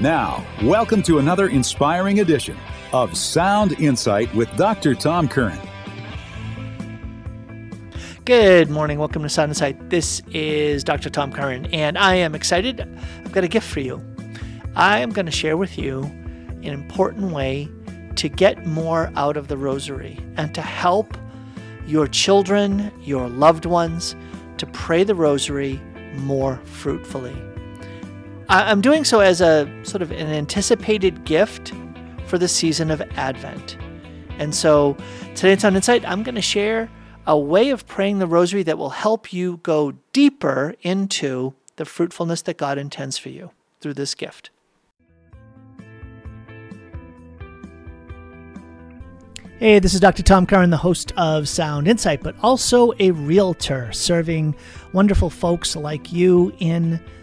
Now, welcome to another inspiring edition of Sound Insight with Dr. Tom Curran. Good morning. Welcome to Sound Insight. This is Dr. Tom Curran, and I am excited. I've got a gift for you. I am going to share with you an important way to get more out of the rosary and to help your children, your loved ones, to pray the rosary more fruitfully. I'm doing so as a sort of an anticipated gift for the season of Advent. And so today it's on Insight, I'm going to share a way of praying the rosary that will help you go deeper into the fruitfulness that God intends for you through this gift. Hey, this is Dr. Tom Curran, the host of Sound Insight, but also a realtor serving wonderful folks like you in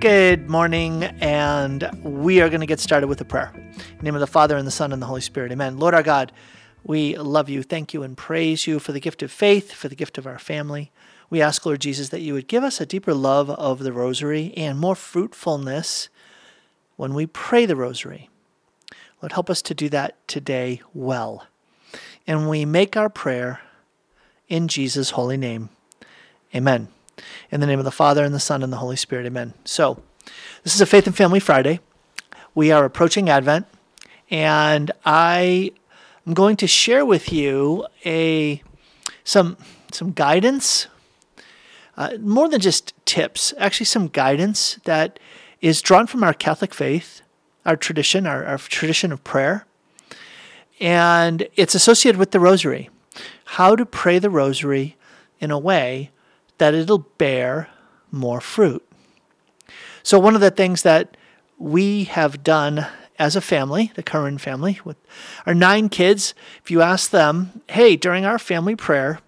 Good morning, and we are going to get started with a prayer. name of the Father, and the Son, and the Holy Spirit. Amen. Lord our God, we love you, thank you, and praise you for the gift of faith, for the gift of our family. We ask, Lord Jesus, that you would give us a deeper love of the rosary and more fruitfulness when we pray the rosary. Lord, help us to do that today well. And we make our prayer in Jesus' holy name. Amen. In the name of the Father, and the Son, and the Holy Spirit. Amen. So, this is a Faith and Family Friday. We are approaching Advent, and I am going to share with you a some some guidance, uh, more than just tips, actually some guidance that is drawn from our Catholic faith our tradition, our, our tradition of prayer. And it's associated with the rosary. How to pray the rosary in a way that it'll bear more fruit. So, one of the things that we have done as a family, the Curran family, with our nine kids, if you ask them, hey, during our family prayer,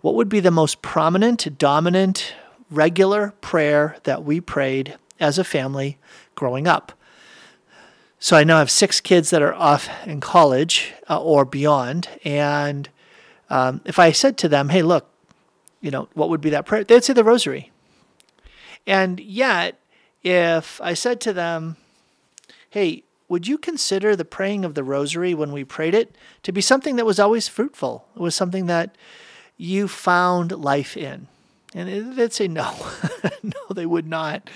what would be the most prominent, dominant, regular prayer that we prayed as a family growing up? So I now have six kids that are off in college uh, or beyond. And um, if I said to them, hey, look, you know, what would be that prayer? They'd say the rosary. And yet, if I said to them, hey, would you consider the praying of the rosary when we prayed it to be something that was always fruitful? It was something that you found life in. And they'd say no, no, they would not.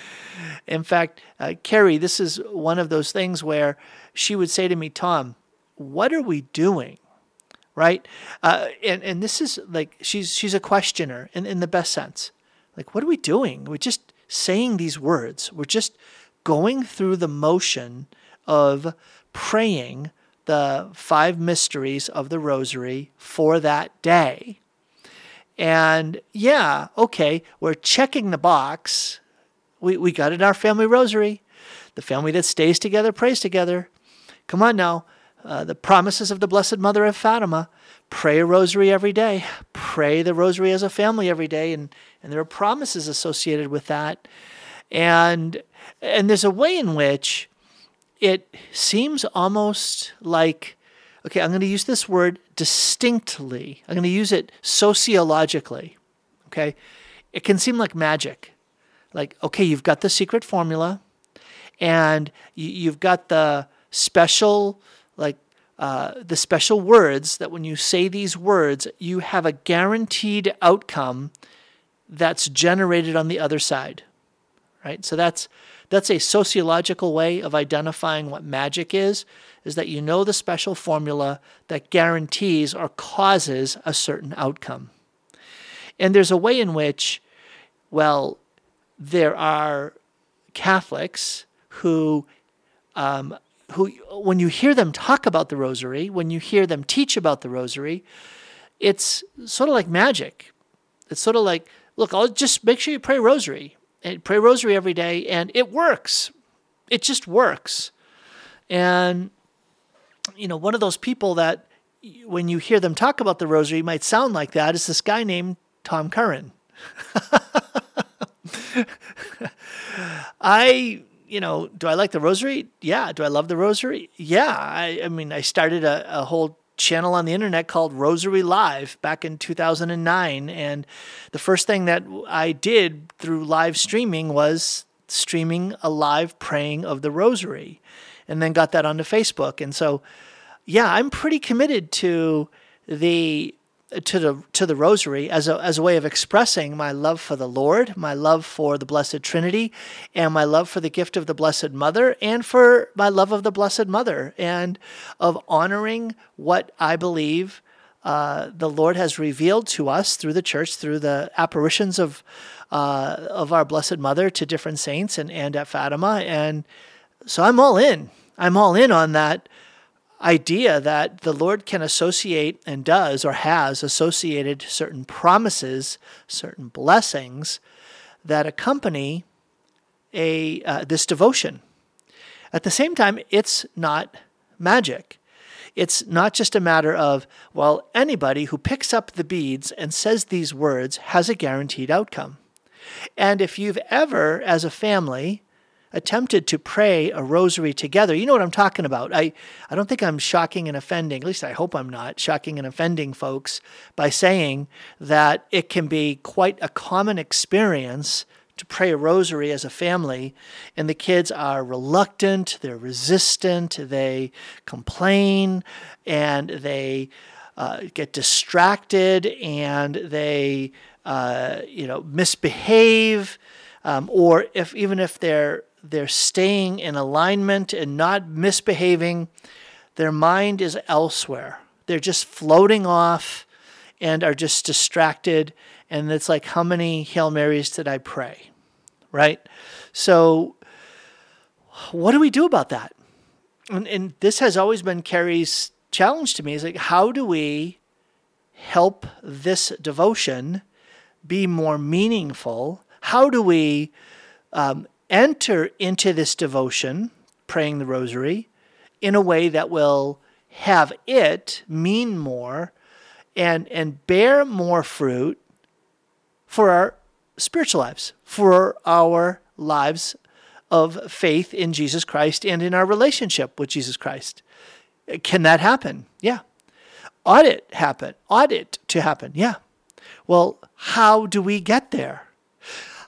In fact, uh, Carrie, this is one of those things where she would say to me, Tom, what are we doing? Right? Uh, and, and this is like, she's, she's a questioner in, in the best sense. Like, what are we doing? We're just saying these words. We're just going through the motion of praying the five mysteries of the rosary for that day. And yeah, okay, we're checking the box we, we got it in our family rosary. The family that stays together prays together. Come on now. Uh, the promises of the Blessed Mother of Fatima. Pray a rosary every day. Pray the rosary as a family every day. And, and there are promises associated with that. And, and there's a way in which it seems almost like, okay, I'm going to use this word distinctly. I'm going to use it sociologically. Okay? It can seem like magic like, okay, you've got the secret formula and you've got the special, uh, the special words that when you say these words, you have a guaranteed outcome that's generated on the other side, right? So that's that's a sociological way of identifying what magic is is that you know the special formula that guarantees or causes a certain outcome. And there's a way in which well there are Catholics who, um, who, when you hear them talk about the rosary, when you hear them teach about the rosary, it's sort of like magic. It's sort of like, look, I'll just make sure you pray rosary and pray rosary every day, and it works. it just works. And, you know, one of those people that when you hear them talk about the rosary might sound like that is this guy named Tom Curran. I, you know, do I like the rosary? Yeah. Do I love the rosary? Yeah. I, I mean, I started a, a whole channel on the internet called Rosary Live back in 2009. And the first thing that I did through live streaming was streaming a live praying of the rosary and then got that onto Facebook. And so, yeah, I'm pretty committed to the to the to the rosary as a as a way of expressing my love for the Lord, my love for the Blessed Trinity, and my love for the gift of the Blessed Mother, and for my love of the Blessed Mother, and of honoring what I believe uh, the Lord has revealed to us through the church, through the apparitions of uh, of our Blessed Mother to different saints and and at Fatima, and so I'm all in. I'm all in on that idea that the Lord can associate and does or has associated certain promises, certain blessings that accompany a uh, this devotion. At the same time, it's not magic. It's not just a matter of, well, anybody who picks up the beads and says these words has a guaranteed outcome. And if you've ever, as a family, attempted to pray a rosary together. You know what I'm talking about. I, I don't think I'm shocking and offending, at least I hope I'm not shocking and offending folks by saying that it can be quite a common experience to pray a rosary as a family, and the kids are reluctant, they're resistant, they complain, and they uh, get distracted, and they uh, you know misbehave. Um, or if even if they're they're staying in alignment and not misbehaving. Their mind is elsewhere. They're just floating off and are just distracted. And it's like, how many Hail Marys did I pray? Right? So, what do we do about that? And, and this has always been Carrie's challenge to me is like, how do we help this devotion be more meaningful? How do we um, enter into this devotion, praying the rosary, in a way that will have it mean more and, and bear more fruit for our spiritual lives, for our lives of faith in Jesus Christ and in our relationship with Jesus Christ. Can that happen? Yeah. Ought it happen? Ought it to happen? Yeah. Well, how do we get there?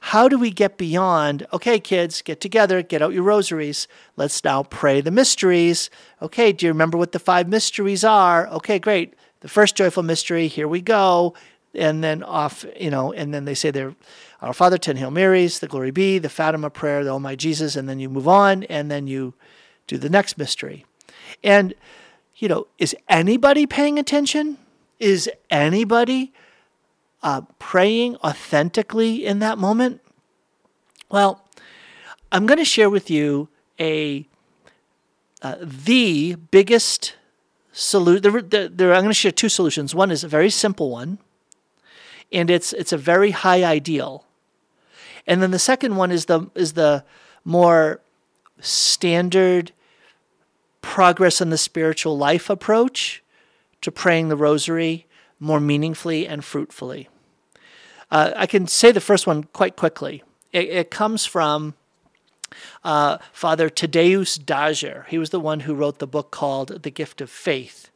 How do we get beyond, okay, kids, get together, get out your rosaries. Let's now pray the mysteries. Okay, do you remember what the five mysteries are? Okay, great. The first joyful mystery, here we go. And then off, you know, and then they say they're Our Father, ten Hail Marys, the Glory Be, the Fatima prayer, the Oh My Jesus, and then you move on, and then you do the next mystery. And, you know, is anybody paying attention? Is anybody uh, praying authentically in that moment? Well, I'm going to share with you a uh, the biggest solution. There, I'm going to share two solutions. One is a very simple one, and it's it's a very high ideal, and then the second one is the is the more standard progress in the spiritual life approach to praying the rosary more meaningfully and fruitfully. Uh, I can say the first one quite quickly. It, it comes from uh, Father Tadeusz Dajczer. He was the one who wrote the book called The Gift of Faith.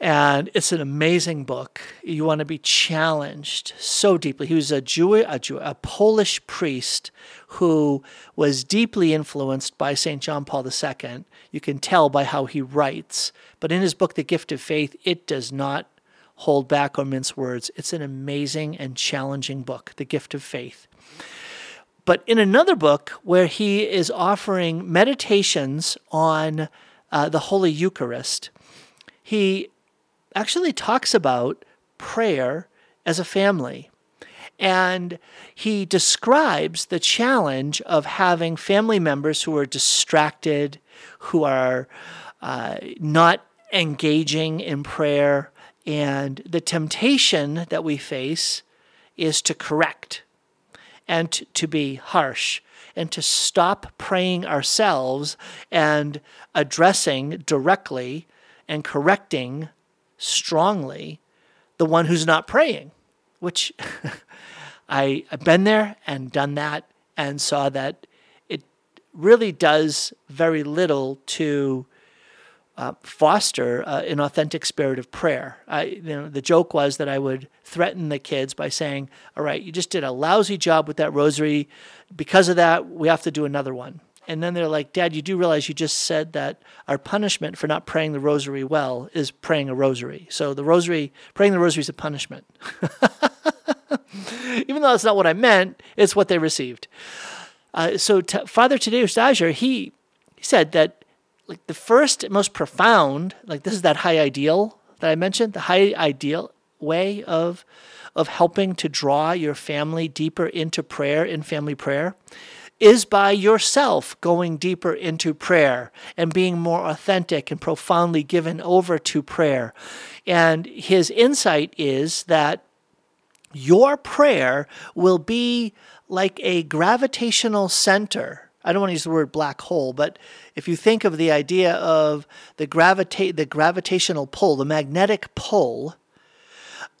And it's an amazing book. You want to be challenged so deeply. He was a Jew, a, Jew, a Polish priest who was deeply influenced by St. John Paul II. You can tell by how he writes. But in his book, The Gift of Faith, it does not hold back or mince words. It's an amazing and challenging book, The Gift of Faith. But in another book where he is offering meditations on uh, the Holy Eucharist, he actually talks about prayer as a family. And he describes the challenge of having family members who are distracted, who are uh, not engaging in prayer, and the temptation that we face is to correct and to be harsh and to stop praying ourselves and addressing directly and correcting strongly the one who's not praying, which I, I've been there and done that and saw that it really does very little to uh, foster uh, an authentic spirit of prayer. I, you know, the joke was that I would threaten the kids by saying, "All right, you just did a lousy job with that rosary. Because of that, we have to do another one." And then they're like, "Dad, you do realize you just said that our punishment for not praying the rosary well is praying a rosary. So the rosary, praying the rosary is a punishment." Even though that's not what I meant, it's what they received. Uh, so t- Father Tadeusz Dajczer, he, he said that like the first most profound like this is that high ideal that i mentioned the high ideal way of of helping to draw your family deeper into prayer in family prayer is by yourself going deeper into prayer and being more authentic and profoundly given over to prayer. And his insight is that your prayer will be like a gravitational center I don't want to use the word black hole, but if you think of the idea of the gravita- the gravitational pull, the magnetic pull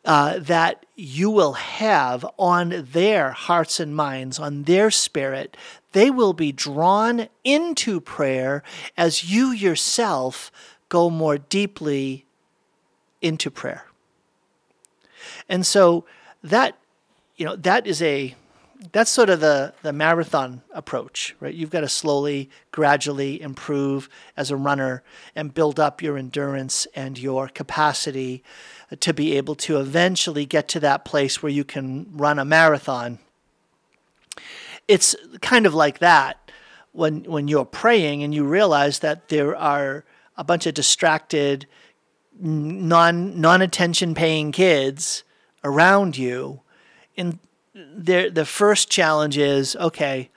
uh, that you will have on their hearts and minds, on their spirit, they will be drawn into prayer as you yourself go more deeply into prayer. And so that you know that is a that's sort of the, the marathon approach, right? You've got to slowly, gradually improve as a runner and build up your endurance and your capacity uh, to be able to eventually get to that place where you can run a marathon. It's kind of like that when when you're praying and you realize that there are a bunch of distracted non non attention paying kids around you in the the first challenge is okay,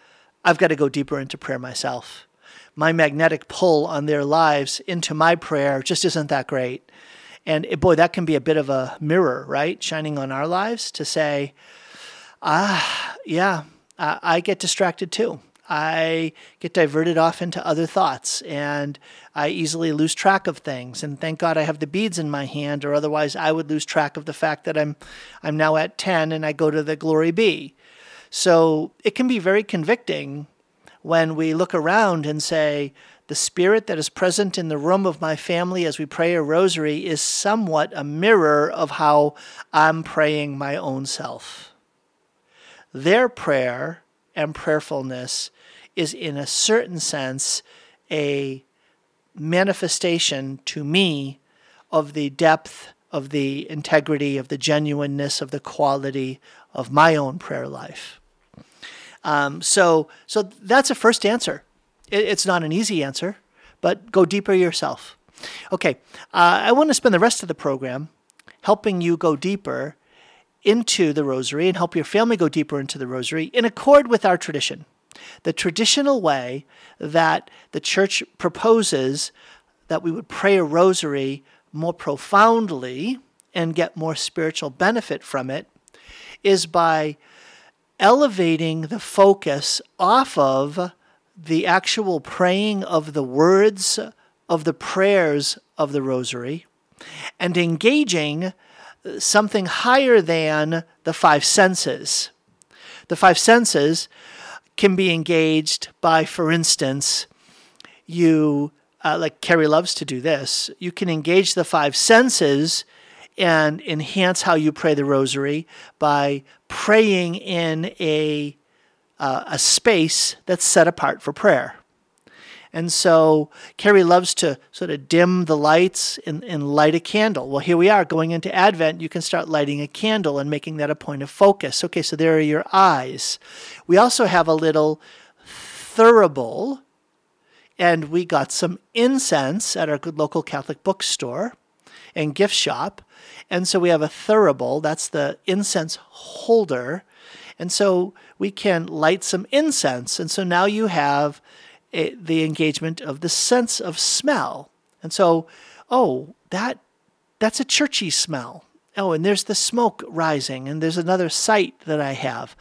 I've got to go deeper into prayer myself. My magnetic pull on their lives into my prayer just isn't that great. And it, boy, that can be a bit of a mirror, right? Shining on our lives to say, ah, yeah, I, I get distracted too. I get diverted off into other thoughts and I easily lose track of things. And thank God I have the beads in my hand, or otherwise I would lose track of the fact that I'm I'm now at 10 and I go to the glory be. So it can be very convicting when we look around and say, the spirit that is present in the room of my family as we pray a rosary is somewhat a mirror of how I'm praying my own self. Their prayer and prayerfulness is, in a certain sense, a manifestation to me of the depth, of the integrity, of the genuineness, of the quality of my own prayer life. Um, so, so that's a first answer. It, it's not an easy answer, but go deeper yourself. Okay, uh, I want to spend the rest of the program helping you go deeper into the rosary and help your family go deeper into the rosary in accord with our tradition. The traditional way that the church proposes that we would pray a rosary more profoundly and get more spiritual benefit from it is by elevating the focus off of the actual praying of the words of the prayers of the rosary and engaging something higher than the five senses. The five senses can be engaged by, for instance, you, uh, like Carrie loves to do this, you can engage the five senses and enhance how you pray the rosary by praying in a, uh, a space that's set apart for prayer. And so Carrie loves to sort of dim the lights and, and light a candle. Well, here we are going into Advent. You can start lighting a candle and making that a point of focus. Okay, so there are your eyes. We also have a little thurible, and we got some incense at our good local Catholic bookstore and gift shop. And so we have a thurible, that's the incense holder. And so we can light some incense. And so now you have it, the engagement of the sense of smell. And so, oh, that that's a churchy smell. Oh, and there's the smoke rising, and there's another sight that I have.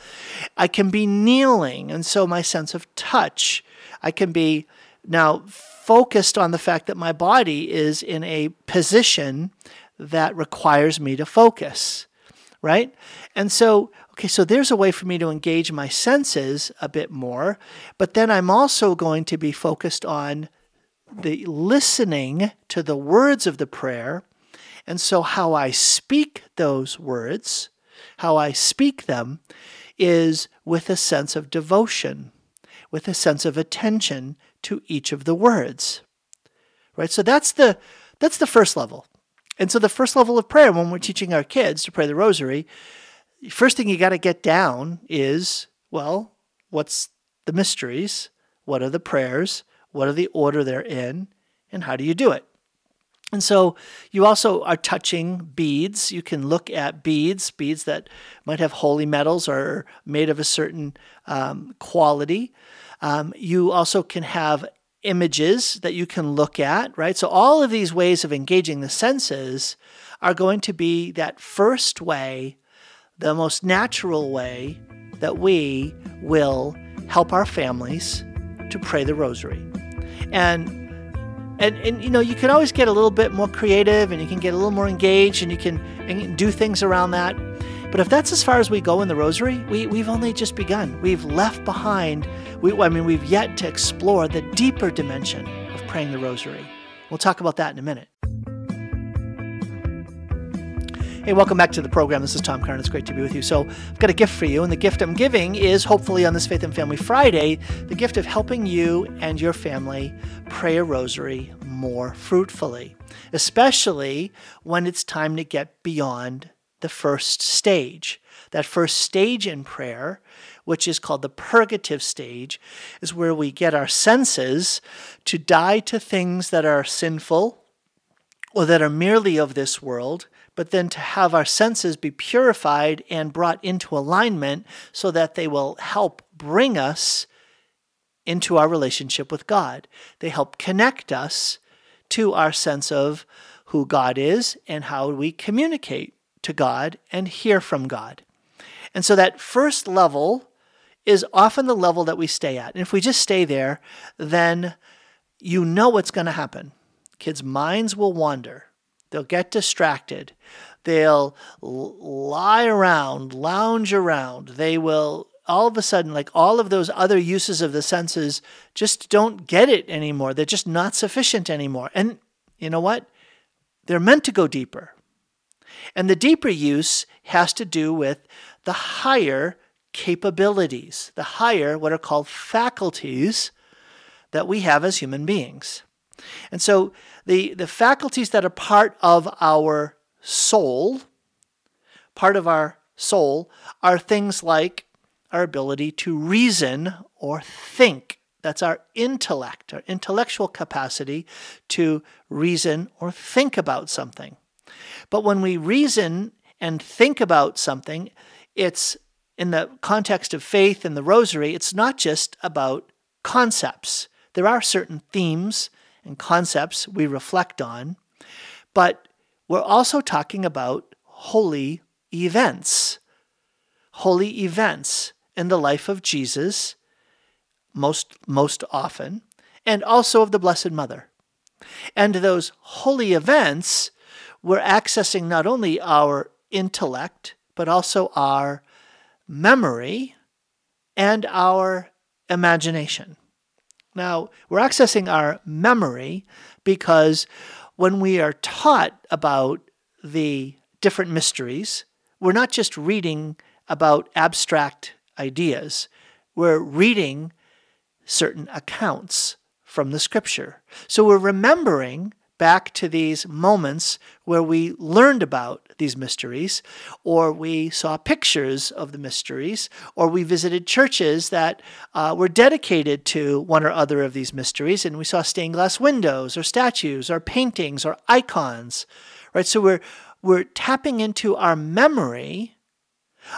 I can be kneeling, and so my sense of touch. I can be now focused on the fact that my body is in a position that requires me to focus, right? And so, okay, so there's a way for me to engage my senses a bit more, but then I'm also going to be focused on the listening to the words of the prayer. And so, how I speak those words, how I speak them, is with a sense of devotion, with a sense of attention to each of the words. Right? So that's the that's the first level. And so the first level of prayer when we're teaching our kids to pray the rosary, first thing you got to get down is, well, what's the mysteries? What are the prayers? What are the order they're in? And how do you do it? And so you also are touching beads. You can look at beads, beads that might have holy medals or made of a certain um, quality. Um, you also can have images that you can look at, right? So all of these ways of engaging the senses are going to be that first way, the most natural way that we will help our families to pray the rosary. And and, and you know you can always get a little bit more creative and you can get a little more engaged and you can, and do things around that. But if that's as far as we go in the rosary we, we've only just begun. We've left behind we, i mean we've yet to explore the deeper dimension of praying the rosary. We'll talk about that in a minute Hey, welcome back to the program. This is Tom Curran. It's great to be with you. So, I've got a gift for you, and the gift I'm giving is hopefully on this Faith and Family Friday the gift of helping you and your family pray a rosary more fruitfully, especially when it's time to get beyond the first stage. That first stage in prayer, which is called the purgative stage, is where we get our senses to die to things that are sinful or that are merely of this world but then to have our senses be purified and brought into alignment so that they will help bring us into our relationship with God. They help connect us to our sense of who God is and how we communicate to God and hear from God. And so that first level is often the level that we stay at. And if we just stay there, then you know what's going to happen. Kids' minds will wander. They'll get distracted. They'll lie around, lounge around. They will all of a sudden, like all of those other uses of the senses, just don't get it anymore. They're just not sufficient anymore. And you know what? They're meant to go deeper. And the deeper use has to do with the higher capabilities, the higher, what are called faculties that we have as human beings. And so the, the faculties that are part of our soul, part of our soul, are things like our ability to reason or think. That's our intellect, our intellectual capacity to reason or think about something. But when we reason and think about something, it's in the context of faith and the rosary, it's not just about concepts. There are certain themes and concepts we reflect on, but we're also talking about holy events. Holy events in the life of Jesus, most, most often, and also of the Blessed Mother. And those holy events, we're accessing not only our intellect, but also our memory and our imagination. Now, we're accessing our memory because when we are taught about the different mysteries, we're not just reading about abstract ideas, we're reading certain accounts from the scripture. So we're remembering back to these moments where we learned about these mysteries, or we saw pictures of the mysteries, or we visited churches that uh, were dedicated to one or other of these mysteries, and we saw stained glass windows, or statues, or paintings, or icons. Right? So we're we're tapping into our memory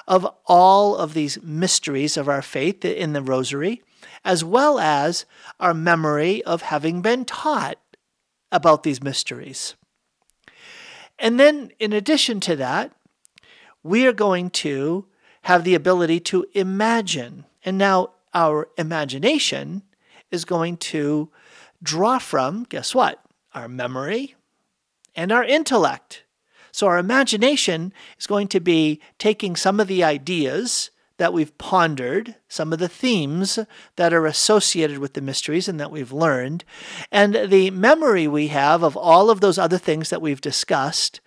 of all of these mysteries of our faith in the rosary, as well as our memory of having been taught about these mysteries. And then, in addition to that, we are going to have the ability to imagine. And now our imagination is going to draw from, guess what? Our memory and our intellect. So our imagination is going to be taking some of the ideas that we've pondered, some of the themes that are associated with the mysteries and that we've learned, and the memory we have of all of those other things that we've discussed.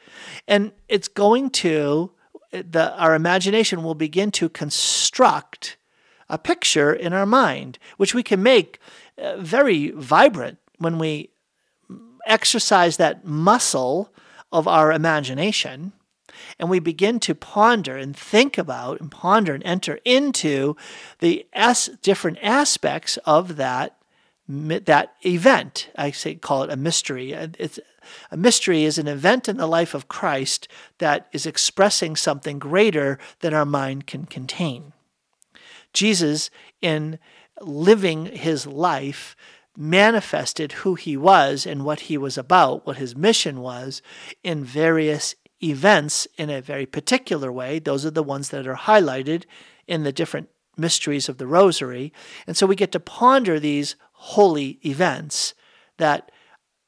And it's going to, the, our imagination will begin to construct a picture in our mind, which we can make uh, very vibrant when we exercise that muscle of our imagination and we begin to ponder and think about and ponder and enter into the as different aspects of that that event. I say call it a mystery. It's a mystery is an event in the life of Christ that is expressing something greater than our mind can contain. Jesus in living his life manifested who he was and what he was about, what his mission was, in various events in a very particular way. Those are the ones that are highlighted in the different mysteries of the Rosary. And so we get to ponder these holy events that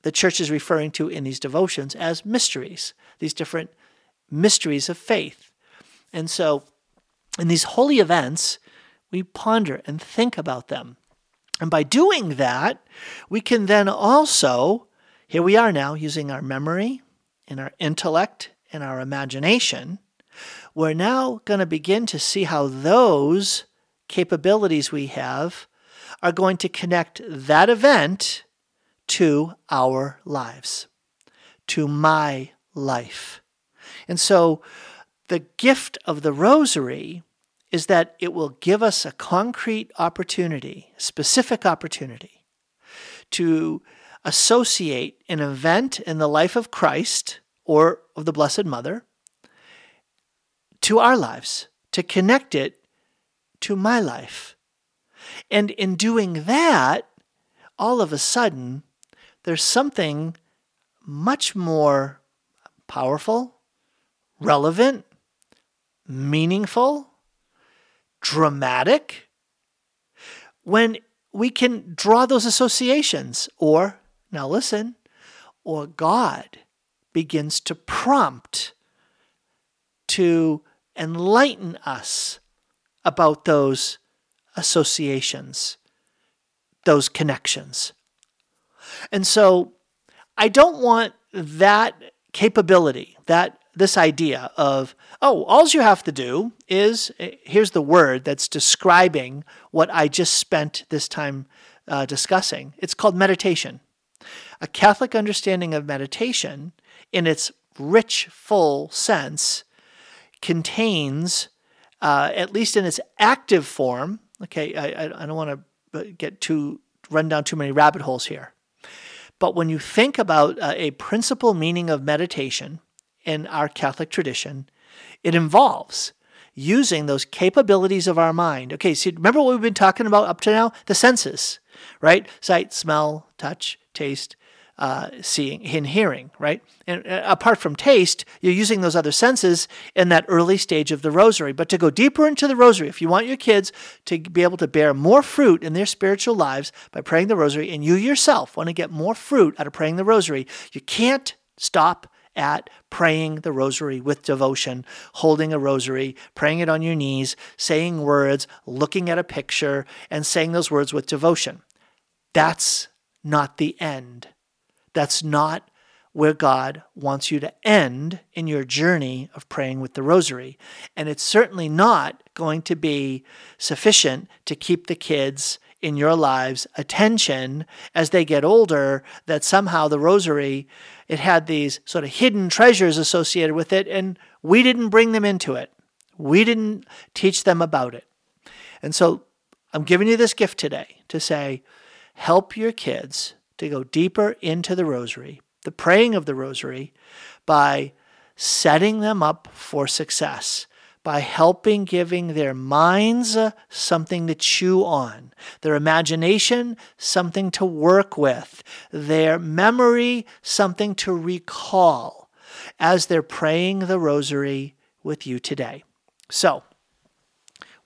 the church is referring to in these devotions as mysteries, these different mysteries of faith. And so in these holy events, we ponder and think about them. And by doing that, we can then also, here we are now using our memory and our intellect and our imagination, we're now going to begin to see how those capabilities we have are going to connect that event to our lives, to my life. And so the gift of the rosary is that it will give us a concrete opportunity, specific opportunity, to associate an event in the life of Christ or of the Blessed Mother to our lives, to connect it to my life. And in doing that, all of a sudden, there's something much more powerful, relevant, meaningful, dramatic when we can draw those associations. Or, now listen, or God begins to prompt, to enlighten us about those associations, those connections. And so I don't want that capability, that this idea of, oh, all you have to do is here's the word that's describing what I just spent this time uh, discussing. It's called meditation. A Catholic understanding of meditation in its rich, full sense, contains, uh, at least in its active form, okay, I, I don't want to get too, run down too many rabbit holes here. But when you think about uh, a principal meaning of meditation in our Catholic tradition, it involves using those capabilities of our mind. Okay, so remember what we've been talking about up to now? The senses, right? Sight, smell, touch, taste, uh, seeing and hearing, right? And uh, apart from taste, you're using those other senses in that early stage of the rosary. But to go deeper into the rosary, if you want your kids to be able to bear more fruit in their spiritual lives by praying the rosary, and you yourself want to get more fruit out of praying the rosary, you can't stop at praying the rosary with devotion, holding a rosary, praying it on your knees, saying words, looking at a picture, and saying those words with devotion. That's not the end. That's not where God wants you to end in your journey of praying with the rosary. And it's certainly not going to be sufficient to keep the kids in your lives attention as they get older that somehow the rosary it had these sort of hidden treasures associated with it and we didn't bring them into it we didn't teach them about it and so i'm giving you this gift today to say help your kids to go deeper into the rosary, the praying of the rosary, by setting them up for success, by helping giving their minds uh, something to chew on, their imagination something to work with, their memory something to recall, as they're praying the rosary with you today. So,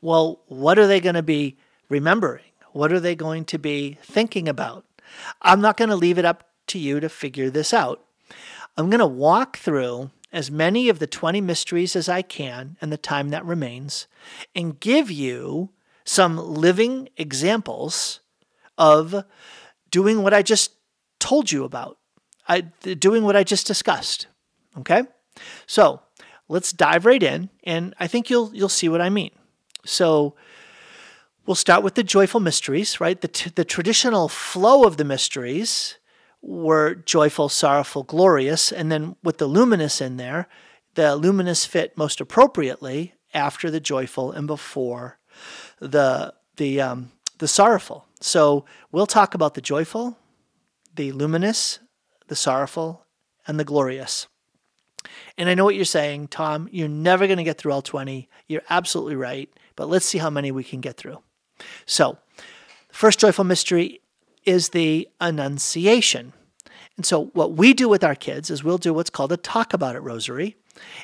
well, what are they going to be remembering? What are they going to be thinking about? I'm not going to leave it up to you to figure this out. I'm going to walk through as many of the 20 mysteries as I can in the time that remains and give you some living examples of doing what I just told you about, I, doing what I just discussed. Okay? So let's dive right in, and I think you'll, you'll see what I mean. So, We'll start with the joyful mysteries, right? The, t- the traditional flow of the mysteries were joyful, sorrowful, glorious, and then with the luminous in there, the luminous fit most appropriately after the joyful and before the the um, the sorrowful. So we'll talk about the joyful, the luminous, the sorrowful, and the glorious. And I know what you're saying, Tom. You're never going to get through all 20. You're absolutely right. But let's see how many we can get through. So, the first joyful mystery is the Annunciation. And so, what we do with our kids is we'll do what's called a talk about it rosary.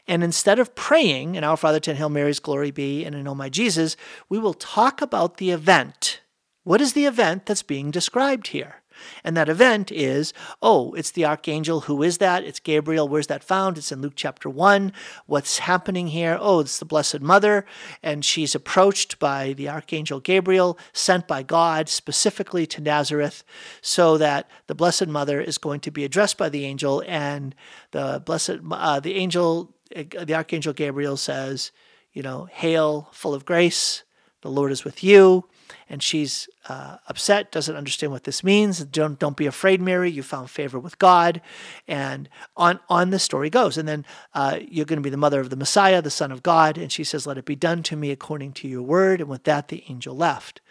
And instead of praying in Our Father, Ten Hail Marys, Glory Be, and in Oh My Jesus, we will talk about the event. What is the event that's being described here? And that event is, oh, it's the archangel. Who is that? It's Gabriel. Where's that found? It's in Luke chapter 1. What's happening here? Oh, it's the Blessed Mother. And she's approached by the archangel Gabriel, sent by God specifically to Nazareth, so that the Blessed Mother is going to be addressed by the angel. And the Blessed, uh, the angel, the archangel Gabriel says, you know, hail, full of grace, the Lord is with you and she's uh, upset, doesn't understand what this means. Don't don't be afraid, Mary. You found favor with God, and on on the story goes. And then uh, you're going to be the mother of the Messiah, the Son of God. And she says, "Let it be done to me according to your word." And with that, the angel left,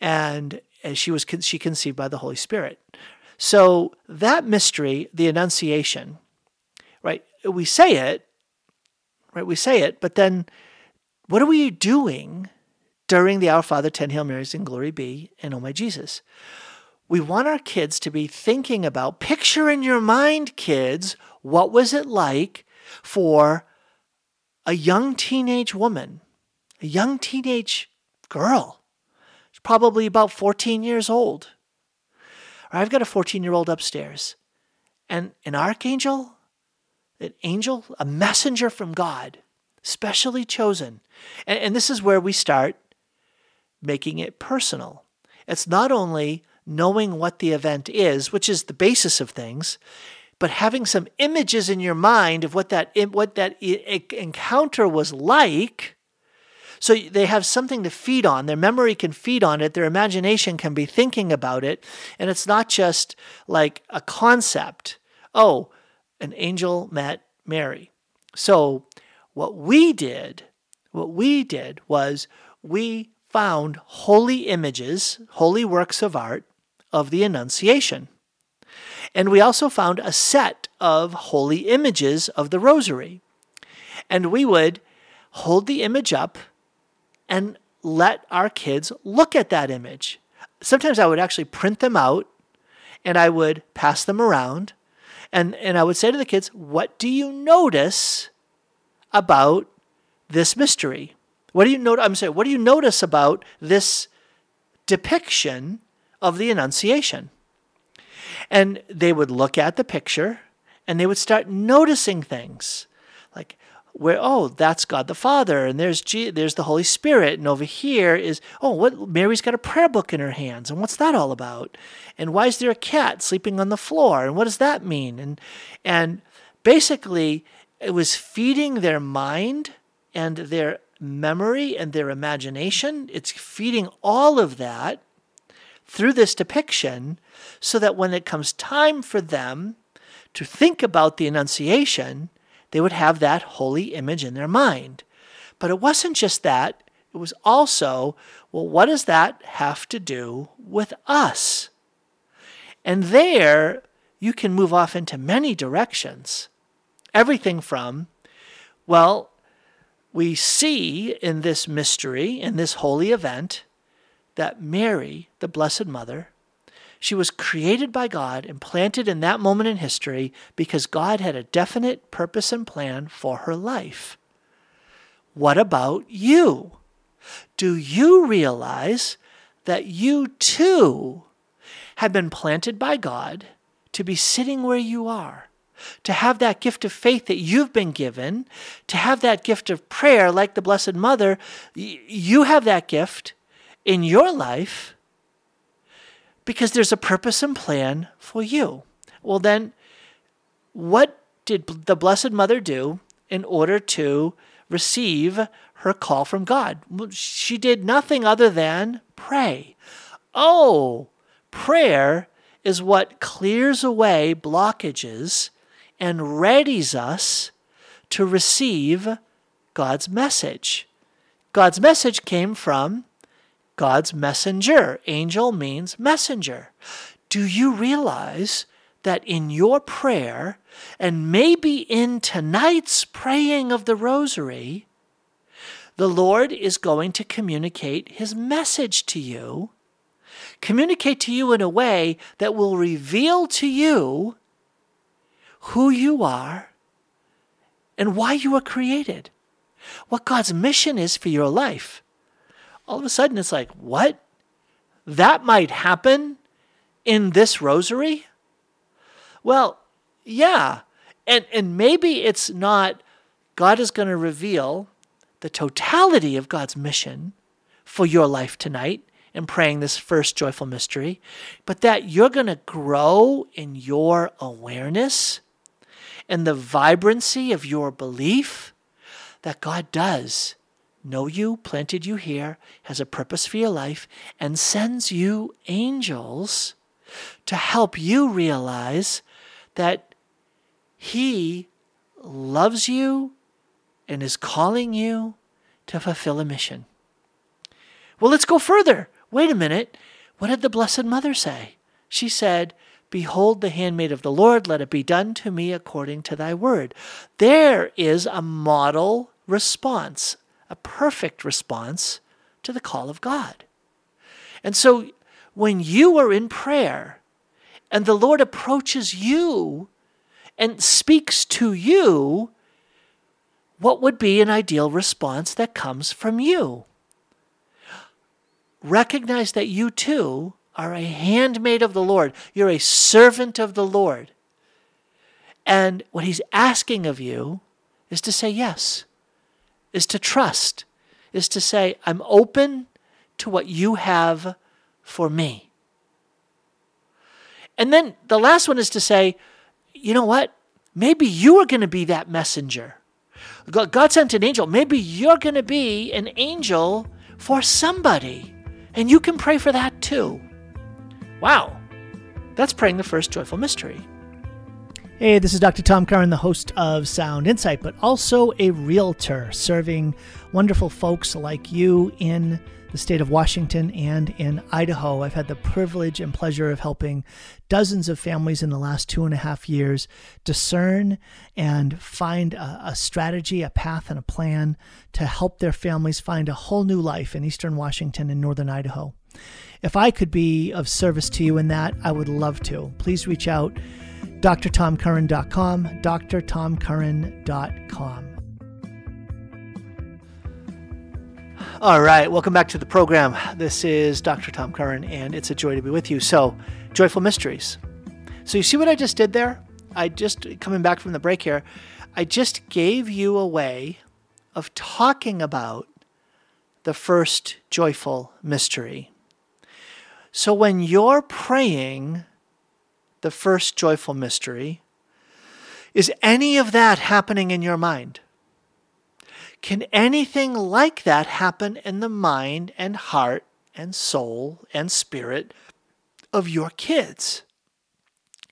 and as she was she conceived by the Holy Spirit. So that mystery, the Annunciation, right? We say it, right? We say it, but then what are we doing? During the Our Father, 10 Hail Marys, and Glory Be, and Oh My Jesus. We want our kids to be thinking about, picture in your mind, kids, what was it like for a young teenage woman, a young teenage girl, probably about 14 years old. I've got a 14 year old upstairs, and an archangel, an angel, a messenger from God, specially chosen. And, and this is where we start making it personal. It's not only knowing what the event is, which is the basis of things, but having some images in your mind of what that what that encounter was like. So they have something to feed on. Their memory can feed on it. Their imagination can be thinking about it, and it's not just like a concept. Oh, an angel met Mary. So what we did, what we did was we found holy images, holy works of art of the Annunciation. And we also found a set of holy images of the Rosary. And we would hold the image up and let our kids look at that image. Sometimes I would actually print them out and I would pass them around. And, and I would say to the kids, What do you notice about this mystery? What do you notice? I'm saying, what do you notice about this depiction of the Annunciation? And they would look at the picture and they would start noticing things like where oh that's God the Father and there's G- there's the Holy Spirit and over here is oh what Mary's got a prayer book in her hands and what's that all about and why is there a cat sleeping on the floor and what does that mean and and basically it was feeding their mind and their memory and their imagination. It's feeding all of that through this depiction so that when it comes time for them to think about the Annunciation, they would have that holy image in their mind. But it wasn't just that, it was also, well, what does that have to do with us? And there, you can move off into many directions. Everything from, well, we see in this mystery, in this holy event, that Mary, the Blessed Mother, She was created by God and planted in that moment in history because God had a definite purpose and plan for her life. What about you? Do you realize that you too have been planted by God to be sitting where you are? To have that gift of faith that you've been given, to have that gift of prayer, like the Blessed Mother, you have that gift in your life because there's a purpose and plan for you. Well, then, what did the Blessed Mother do in order to receive her call from God? She did nothing other than pray. Oh, prayer is what clears away blockages and readies us to receive God's message. God's message came from God's messenger. Angel means messenger. Do you realize that in your prayer, and maybe in tonight's praying of the rosary, the Lord is going to communicate his message to you, communicate to you in a way that will reveal to you who you are and why you were created, what God's mission is for your life all of a sudden it's like, what? That might happen in this rosary? Well, yeah. And and maybe it's not God is going to reveal the totality of God's mission for your life tonight in praying this first joyful mystery, but that you're going to grow in your awareness and the vibrancy of your belief that God does know you, planted you here, has a purpose for your life, and sends you angels to help you realize that He loves you and is calling you to fulfill a mission. Well, let's go further. Wait a minute. What did the Blessed Mother say? She said, Behold the handmaid of the Lord, let it be done to me according to thy word. There is a model response, a perfect response to the call of God. And so when you are in prayer and the Lord approaches you and speaks to you, what would be an ideal response that comes from you? Recognize that you too are a handmaid of the Lord. You're a servant of the Lord. And what he's asking of you is to say yes is to trust, is to say, I'm open to what you have for me. And then the last one is to say, you know what? Maybe you are going to be that messenger. God sent an angel. Maybe you're going to be an angel for somebody. And you can pray for that too. Wow. That's praying the first joyful mystery. Hey, this is Dr. Tom Curran, the host of Sound Insight, but also a realtor serving wonderful folks like you in the state of Washington and in Idaho. I've had the privilege and pleasure of helping dozens of families in the last two and a half years discern and find a, a strategy, a path, and a plan to help their families find a whole new life in eastern Washington and northern Idaho. If I could be of service to you in that, I would love to. Please reach out drtomcurran.com, drtomcurran.com. All right, welcome back to the program. This is Dr. Tom Curran, and it's a joy to be with you. So, Joyful Mysteries. So, you see what I just did there? I just, coming back from the break here, I just gave you a way of talking about the first joyful mystery. So, when you're praying the first joyful mystery, is any of that happening in your mind? Can anything like that happen in the mind and heart and soul and spirit of your kids?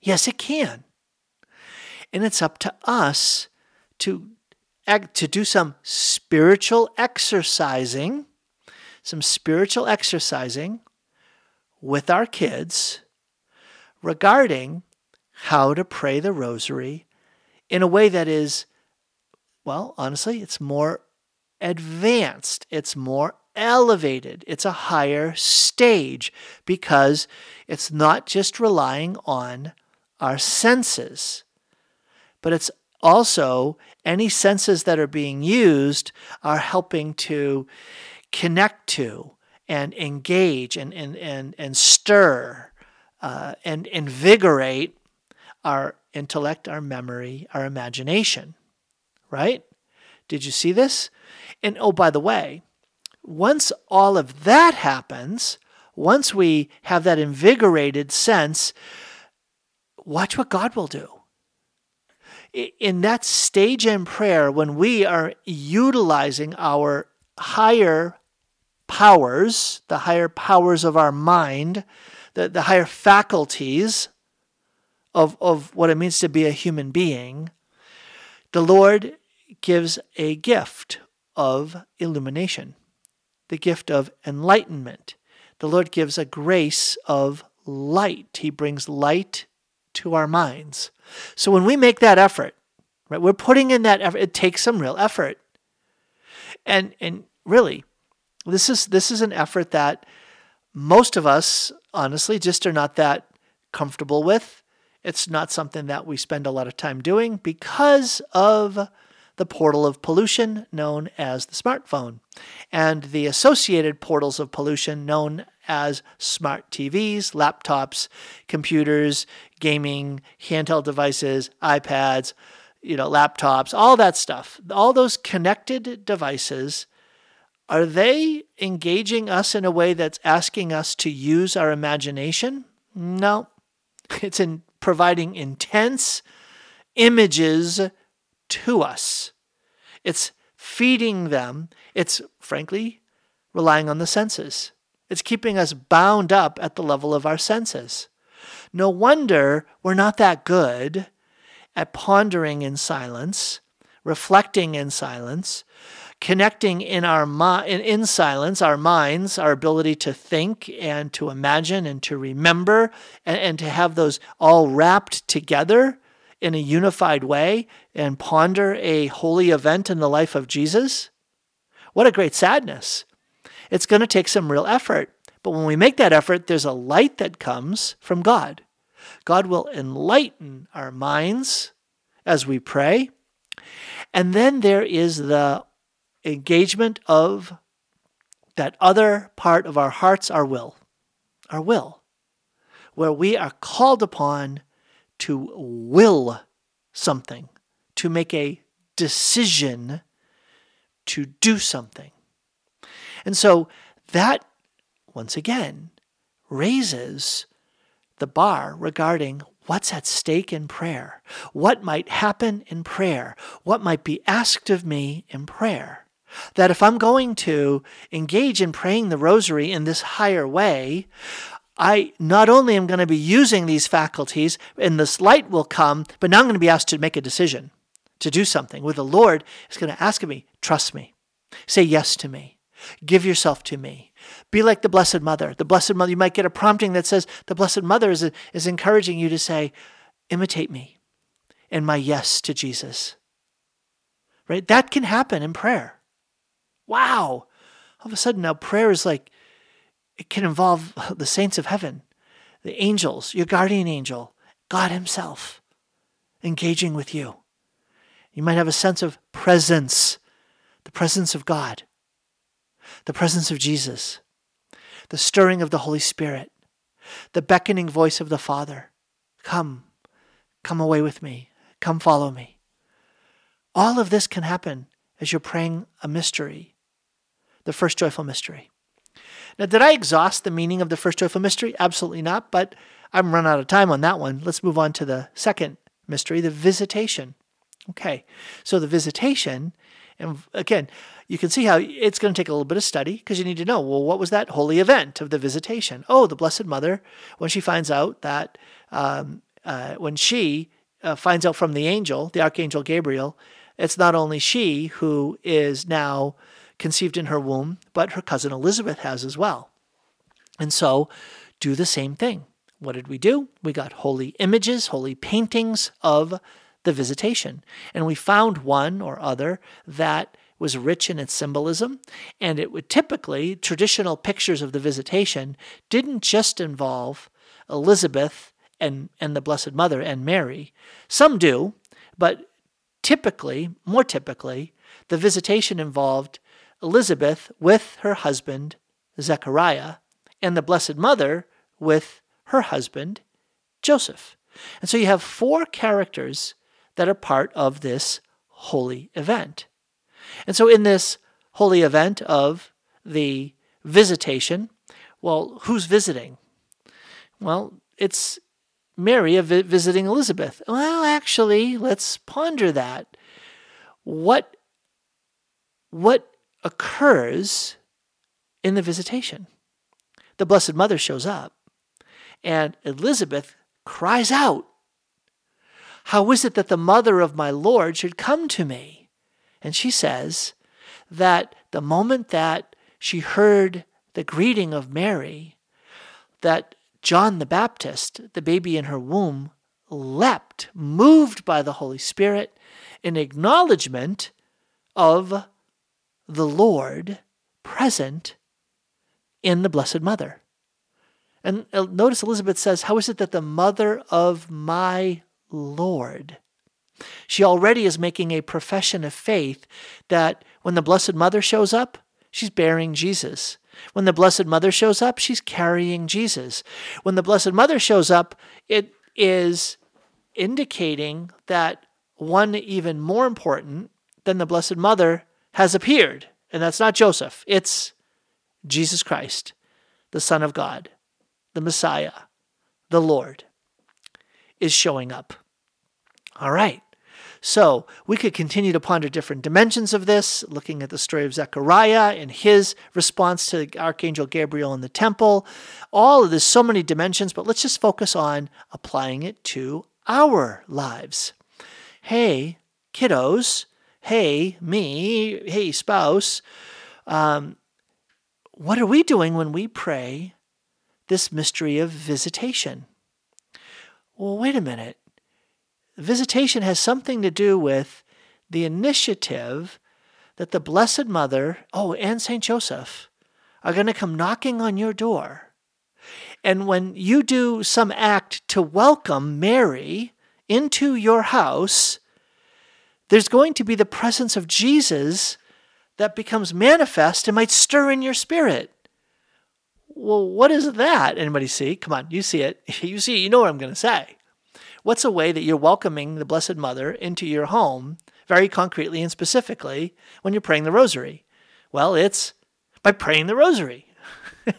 Yes, it can. And it's up to us to, to do some spiritual exercising, some spiritual exercising with our kids regarding how to pray the rosary in a way that is, well, honestly, it's more advanced, it's more elevated, it's a higher stage because it's not just relying on our senses, but it's also any senses that are being used are helping to connect to and engage and, and, and, and stir uh, and invigorate our intellect, our memory, our imagination, right? Did you see this? And oh, by the way, once all of that happens, once we have that invigorated sense, watch what God will do. In that stage in prayer, when we are utilizing our higher powers, the higher powers of our mind, the, the higher faculties of, of what it means to be a human being, the Lord gives a gift of illumination, the gift of enlightenment. The Lord gives a grace of light. He brings light to our minds. So when we make that effort, right, we're putting in that effort. It takes some real effort. And and really, this is this is an effort that most of us honestly just are not that comfortable with. It's not something that we spend a lot of time doing because of the portal of pollution known as the smartphone and the associated portals of pollution known as smart TVs, laptops, computers, gaming, handheld devices, iPads, you know, laptops, all that stuff. All those connected devices are they engaging us in a way that's asking us to use our imagination? No. It's in providing intense images to us. It's feeding them. It's, frankly, relying on the senses. It's keeping us bound up at the level of our senses. No wonder we're not that good at pondering in silence, reflecting in silence, connecting in our mi- in, in silence our minds our ability to think and to imagine and to remember and, and to have those all wrapped together in a unified way and ponder a holy event in the life of Jesus, what a great sadness. It's going to take some real effort. But when we make that effort, there's a light that comes from God. God will enlighten our minds as we pray. And then there is the engagement of that other part of our hearts, our will, our will, where we are called upon to will something, to make a decision to do something. And so that, once again, raises the bar regarding what's at stake in prayer, what might happen in prayer, what might be asked of me in prayer. That if I'm going to engage in praying the rosary in this higher way, I not only am going to be using these faculties and this light will come, but now I'm going to be asked to make a decision to do something where the Lord is going to ask me, trust me, say yes to me, give yourself to me. Be like the Blessed Mother. The Blessed Mother, you might get a prompting that says, the Blessed Mother is, is encouraging you to say, imitate me and my yes to Jesus. Right? That can happen in prayer. Wow. All of a sudden now prayer is like it can involve the saints of heaven, the angels, your guardian angel, God Himself engaging with you. You might have a sense of presence, the presence of God, the presence of Jesus, the stirring of the Holy Spirit, the beckoning voice of the Father. Come, come away with me, come follow me. All of this can happen as you're praying a mystery, the first joyful mystery. Now, did I exhaust the meaning of the first joyful mystery? Absolutely not, but I'm run out of time on that one. Let's move on to the second mystery, the visitation. Okay, so the visitation, and again, you can see how it's going to take a little bit of study because you need to know well, what was that holy event of the visitation? Oh, the Blessed Mother, when she finds out that, um, uh, when she uh, finds out from the angel, the Archangel Gabriel, it's not only she who is now conceived in her womb, but her cousin Elizabeth has as well. And so do the same thing. What did we do? We got holy images, holy paintings of the visitation. And we found one or other that was rich in its symbolism, and it would typically, traditional pictures of the visitation didn't just involve Elizabeth and, and the Blessed Mother and Mary. Some do, but typically, more typically, the visitation involved Elizabeth with her husband, Zechariah, and the Blessed Mother with her husband, Joseph. And so you have four characters that are part of this holy event. And so in this holy event of the visitation, well, who's visiting? Well, it's Mary visiting Elizabeth. Well, actually, let's ponder that. What what occurs in the visitation? The Blessed Mother shows up, and Elizabeth cries out, How is it that the mother of my Lord should come to me? And she says that the moment that she heard the greeting of Mary, that John the Baptist, the baby in her womb, leapt, moved by the Holy Spirit, in acknowledgement of the Lord present in the Blessed Mother. And uh, notice Elizabeth says, How is it that the mother of my Lord? She already is making a profession of faith that when the Blessed Mother shows up, she's bearing Jesus. When the Blessed Mother shows up, she's carrying Jesus. When the Blessed Mother shows up, it is indicating that one even more important than the Blessed Mother has appeared. And that's not Joseph, it's Jesus Christ, the Son of God the Messiah, the Lord, is showing up. All right. So we could continue to ponder different dimensions of this, looking at the story of Zechariah and his response to Archangel Gabriel in the temple. All of this, so many dimensions, but let's just focus on applying it to our lives. Hey, kiddos. Hey, me. Hey, spouse. Um, what are we doing when we pray this mystery of visitation. Well, wait a minute. Visitation has something to do with the initiative that the Blessed Mother, oh, and St. Joseph, are going to come knocking on your door. And when you do some act to welcome Mary into your house, there's going to be the presence of Jesus that becomes manifest and might stir in your spirit well, what is that? Anybody see? Come on, you see it. You see, you know what I'm going to say. What's a way that you're welcoming the Blessed Mother into your home very concretely and specifically when you're praying the rosary? Well, it's by praying the rosary.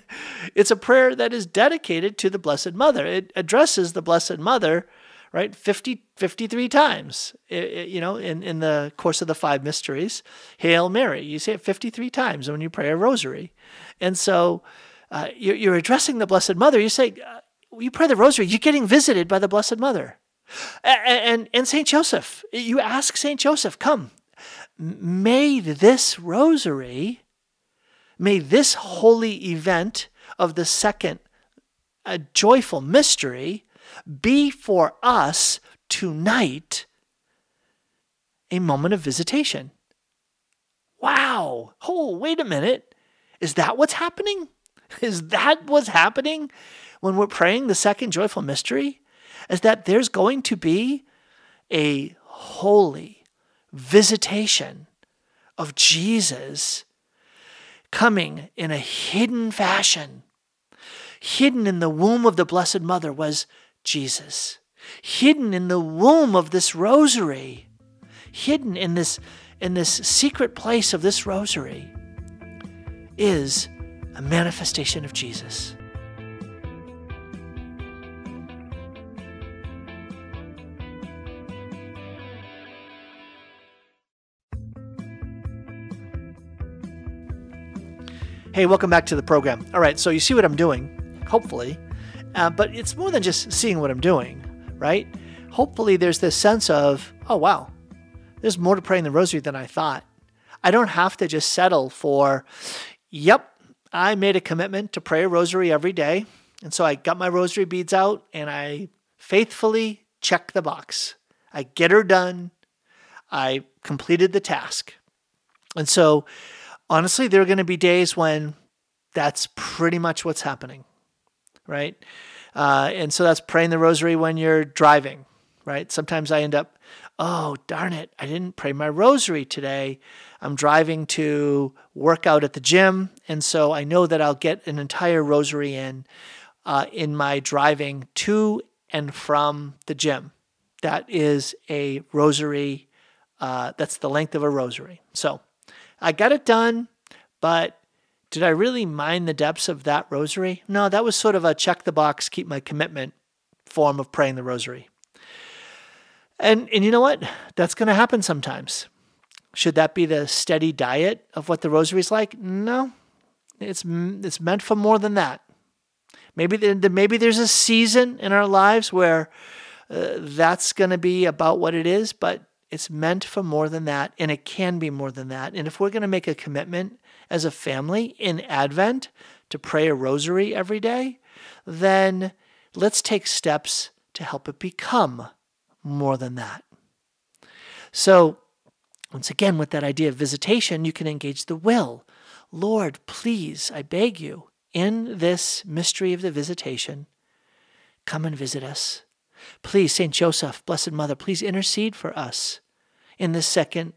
it's a prayer that is dedicated to the Blessed Mother. It addresses the Blessed Mother, right, 50, 53 times, you know, in, in the course of the five mysteries. Hail Mary, you say it 53 times when you pray a rosary. And so uh, you're, you're, addressing the Blessed Mother. You say, uh, you pray the rosary, you're getting visited by the Blessed Mother. And, and, and St. Joseph, you ask St. Joseph, come, may this rosary, may this holy event of the second a joyful mystery be for us tonight a moment of visitation. Wow. Oh, wait a minute. Is that what's happening? Is that what's happening when we're praying the second joyful mystery? Is that there's going to be a holy visitation of Jesus coming in a hidden fashion. Hidden in the womb of the Blessed Mother was Jesus. Hidden in the womb of this rosary. Hidden in this in this secret place of this rosary is a manifestation of Jesus. Hey, welcome back to the program. All right, so you see what I'm doing, hopefully, uh, but it's more than just seeing what I'm doing, right? Hopefully, there's this sense of, oh, wow, there's more to praying the rosary than I thought. I don't have to just settle for, yep, I made a commitment to pray a rosary every day. And so I got my rosary beads out and I faithfully check the box. I get her done. I completed the task. And so, honestly, there are going to be days when that's pretty much what's happening, right? Uh, and so that's praying the rosary when you're driving, right? Sometimes I end up, oh, darn it, I didn't pray my rosary today. I'm driving to work out at the gym. And so I know that I'll get an entire rosary in uh, in my driving to and from the gym. That is a rosary. Uh, that's the length of a rosary. So I got it done, but did I really mind the depths of that rosary? No, that was sort of a check the box, keep my commitment form of praying the rosary. And and you know what? That's going to happen sometimes. Should that be the steady diet of what the rosary is like? No. It's it's meant for more than that. Maybe there, maybe there's a season in our lives where uh, that's going to be about what it is, but it's meant for more than that, and it can be more than that. And if we're going to make a commitment as a family in Advent to pray a rosary every day, then let's take steps to help it become more than that. So, once again, with that idea of visitation, you can engage the will. Lord, please, I beg you, in this mystery of the visitation, come and visit us. Please, St. Joseph, Blessed Mother, please intercede for us in this second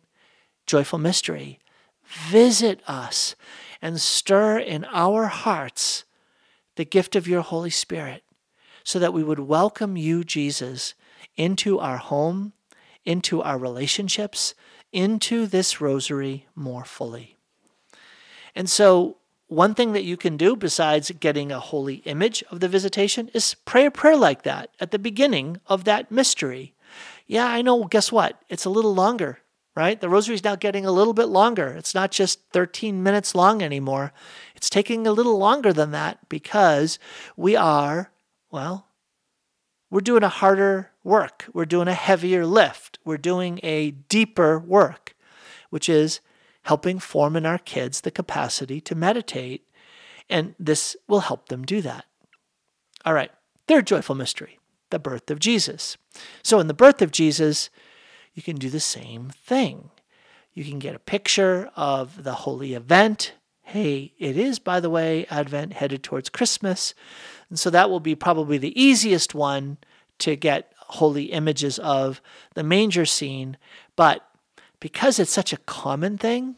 joyful mystery. Visit us and stir in our hearts the gift of your Holy Spirit so that we would welcome you, Jesus, into our home, into our relationships, into this rosary more fully. And so, one thing that you can do besides getting a holy image of the visitation is pray a prayer like that at the beginning of that mystery. Yeah, I know. Guess what? It's a little longer, right? The rosary is now getting a little bit longer. It's not just 13 minutes long anymore. It's taking a little longer than that because we are, well, we're doing a harder work. We're doing a heavier lift. We're doing a deeper work, which is helping form in our kids the capacity to meditate. And this will help them do that. All right, third joyful mystery, the birth of Jesus. So, in the birth of Jesus, you can do the same thing. You can get a picture of the holy event. Hey, it is, by the way, Advent headed towards Christmas. And so that will be probably the easiest one to get holy images of the manger scene. But because it's such a common thing,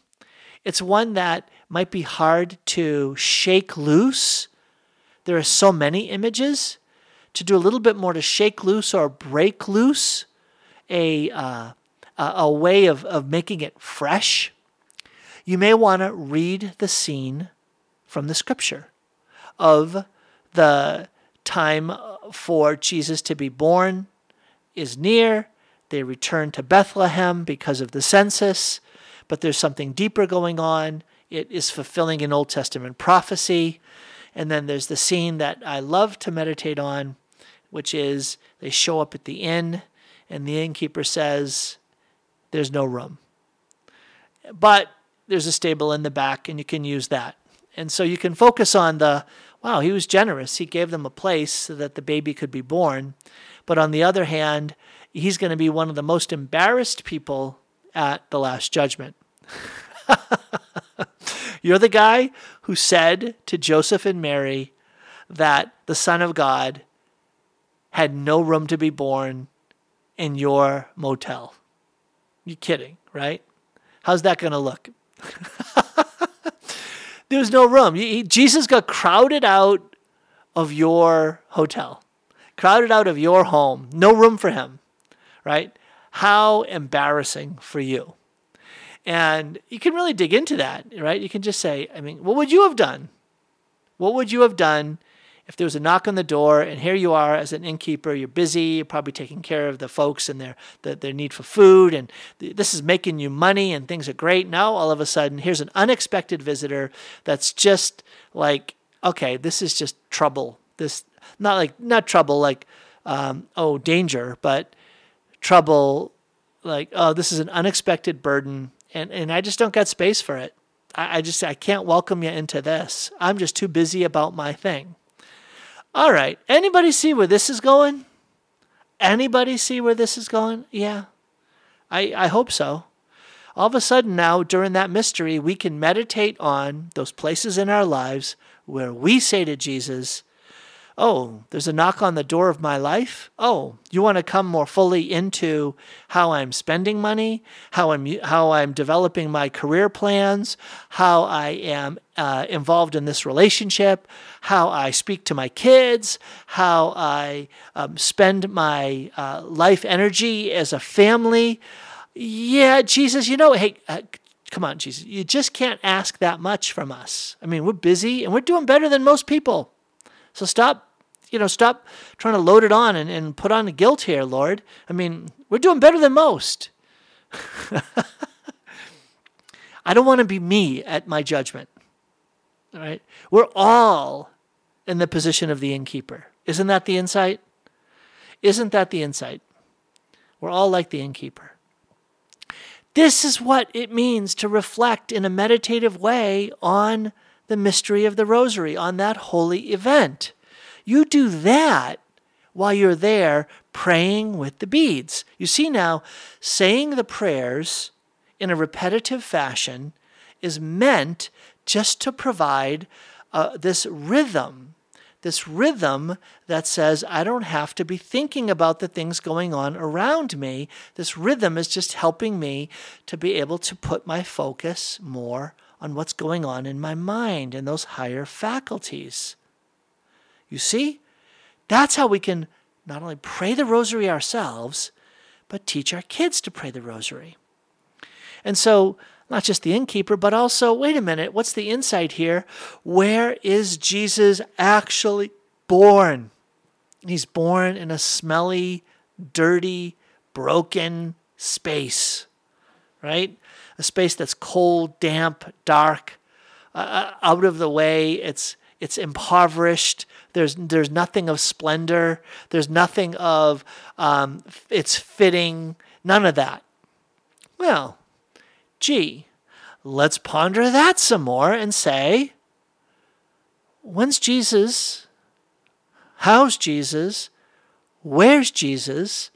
it's one that might be hard to shake loose. There are so many images. To do a little bit more to shake loose or break loose a, uh, a way of, of making it fresh, you may want to read the scene from the scripture of the time for Jesus to be born is near. They return to Bethlehem because of the census, but there's something deeper going on. It is fulfilling an Old Testament prophecy. And then there's the scene that I love to meditate on, which is they show up at the inn, and the innkeeper says, There's no room. But there's a stable in the back, and you can use that. And so you can focus on the wow, he was generous. He gave them a place so that the baby could be born. But on the other hand, he's going to be one of the most embarrassed people at the Last Judgment. You're the guy who said to Joseph and Mary that the Son of God had no room to be born in your motel. You're kidding, right? How's that going to look? there was no room. He, Jesus got crowded out of your hotel, crowded out of your home. No room for him, right? How embarrassing for you. And you can really dig into that, right? You can just say, I mean, what would you have done? What would you have done if there was a knock on the door and here you are as an innkeeper, you're busy, you're probably taking care of the folks and their, their, their need for food, and th- this is making you money and things are great. Now, all of a sudden, here's an unexpected visitor that's just like, okay, this is just trouble. This, not like, not trouble like, um, oh, danger, but trouble like, oh, this is an unexpected burden, and, and I just don't got space for it. I, I just, I can't welcome you into this. I'm just too busy about my thing. All right. Anybody see where this is going? Anybody see where this is going? Yeah. I, I hope so. all of a sudden now during that mystery, we can meditate on those places in our lives where we say to Jesus, Oh, there's a knock on the door of my life. Oh, you want to come more fully into how I'm spending money, how I'm how I'm developing my career plans, how I am uh, involved in this relationship, how I speak to my kids, how I um, spend my uh, life energy as a family. Yeah, Jesus, you know, hey, uh, come on, Jesus, you just can't ask that much from us. I mean, we're busy and we're doing better than most people. So stop, you know, stop trying to load it on and, and put on the guilt here, Lord. I mean, we're doing better than most. I don't want to be me at my judgment. All right. We're all in the position of the innkeeper. Isn't that the insight? Isn't that the insight? We're all like the innkeeper. This is what it means to reflect in a meditative way on the mystery of the rosary, on that holy event. You do that while you're there praying with the beads. You see now, saying the prayers in a repetitive fashion is meant just to provide uh, this rhythm, this rhythm that says, I don't have to be thinking about the things going on around me. This rhythm is just helping me to be able to put my focus more on what's going on in my mind and those higher faculties. You see? That's how we can not only pray the rosary ourselves, but teach our kids to pray the rosary. And so, not just the innkeeper, but also, wait a minute, what's the insight here? Where is Jesus actually born? He's born in a smelly, dirty, broken space, right? A space that's cold, damp, dark, uh, uh out of the way. It's it's impoverished. There's there's nothing of splendor. There's nothing of um, it's fitting. None of that. Well, gee, let's ponder that some more and say, when's Jesus? How's Jesus? Where's Jesus?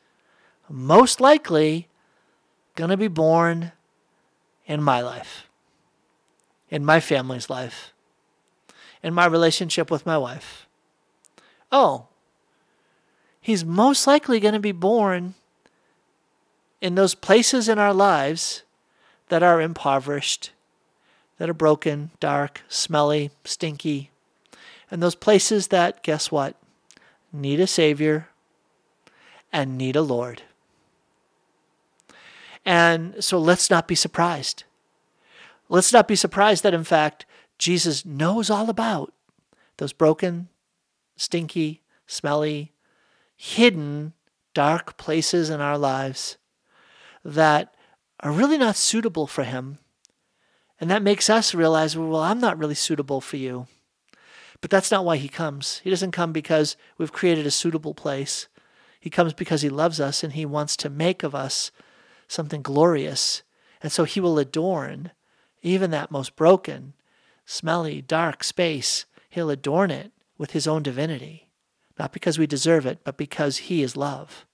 Most likely going to be born in my life, in my family's life, in my relationship with my wife. Oh, he's most likely going to be born in those places in our lives that are impoverished, that are broken, dark, smelly, stinky, and those places that, guess what, need a Savior and need a Lord. And so let's not be surprised. Let's not be surprised that, in fact, Jesus knows all about those broken, stinky, smelly, hidden, dark places in our lives that are really not suitable for him. And that makes us realize, well, I'm not really suitable for you. But that's not why he comes. He doesn't come because we've created a suitable place. He comes because he loves us and he wants to make of us something glorious. And so he will adorn even that most broken, smelly, dark space. He'll adorn it with his own divinity. Not because we deserve it, but because he is love,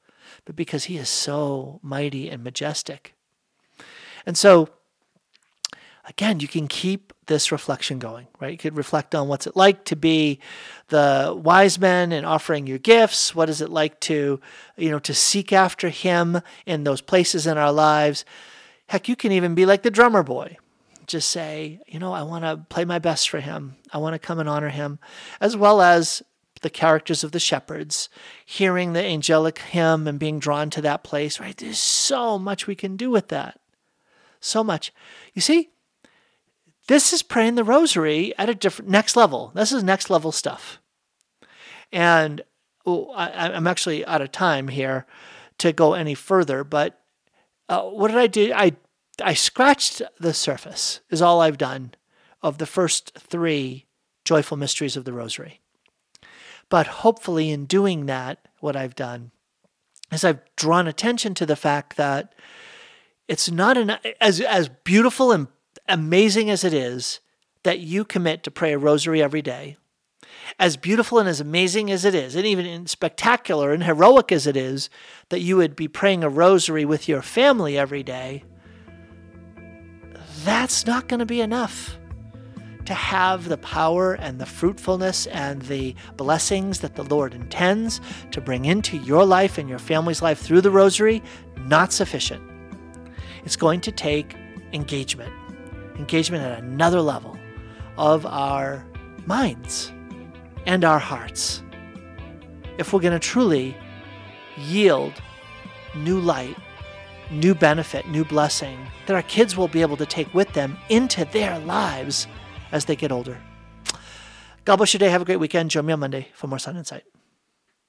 but because he is so mighty and majestic. And so, again, you can keep this reflection going, right? You could reflect on what's it like to be the wise men and offering your gifts. What is it like to, you know, to seek after him in those places in our lives? Heck, you can even be like the drummer boy. Just say, you know, I want to play my best for him. I want to come and honor him, as well as the characters of the shepherds, hearing the angelic hymn and being drawn to that place, right? There's so much we can do with that so much. You see, this is praying the rosary at a different next level. This is next level stuff. And oh, I, am actually out of time here to go any further, but uh, what did I do? I I scratched the surface. Is all I've done of the first three joyful mysteries of the Rosary. But hopefully, in doing that, what I've done is I've drawn attention to the fact that it's not an, as as beautiful and amazing as it is that you commit to pray a rosary every day. As beautiful and as amazing as it is, and even spectacular and heroic as it is, that you would be praying a rosary with your family every day, that's not going to be enough to have the power and the fruitfulness and the blessings that the Lord intends to bring into your life and your family's life through the rosary, not sufficient. It's going to take engagement, engagement at another level of our minds and our hearts. If we're going to truly yield new light, new benefit, new blessing that our kids will be able to take with them into their lives as they get older. God bless your day. Have a great weekend. Join me on Monday for more Sound Insight.